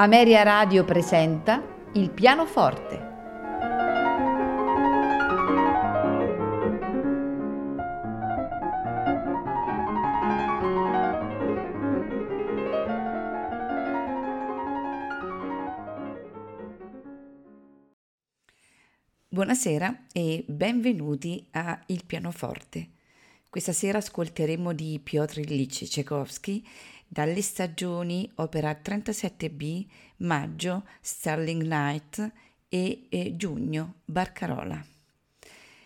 Ameria Radio presenta Il pianoforte. Buonasera e benvenuti a Il pianoforte. Questa sera ascolteremo di Piotr Ilyich Tchaikovsky dalle stagioni opera 37b, maggio Starling Night e, e giugno Barcarola.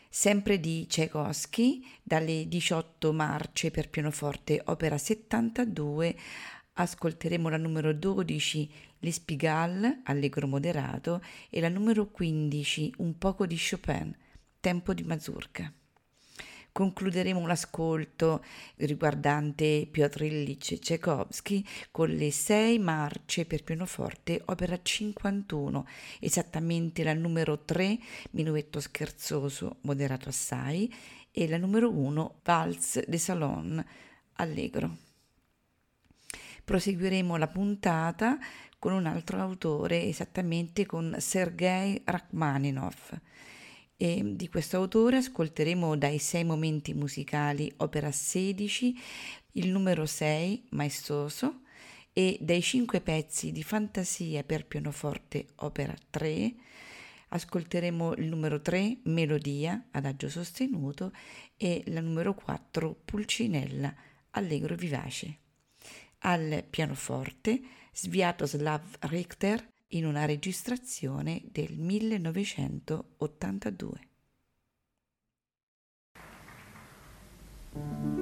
Sempre di Tchaikovsky, dalle 18 marce per pianoforte opera 72, ascolteremo la numero 12 L'Espigal, allegro moderato, e la numero 15 Un poco di Chopin, tempo di mazurka. Concluderemo l'ascolto riguardante Piotr Ilyich Tchaikovsky con le sei marce per pianoforte, opera 51, esattamente la numero 3, Minuetto scherzoso, moderato assai, e la numero 1, Valse de Salon, allegro. Proseguiremo la puntata con un altro autore, esattamente con Sergei Rachmaninov. E di questo autore ascolteremo dai sei momenti musicali opera 16, il numero 6 maestoso e dai cinque pezzi di fantasia per pianoforte opera 3 ascolteremo il numero 3 melodia adagio sostenuto e la numero 4 pulcinella allegro vivace. Al pianoforte Sviatoslav Richter in una registrazione del 1982.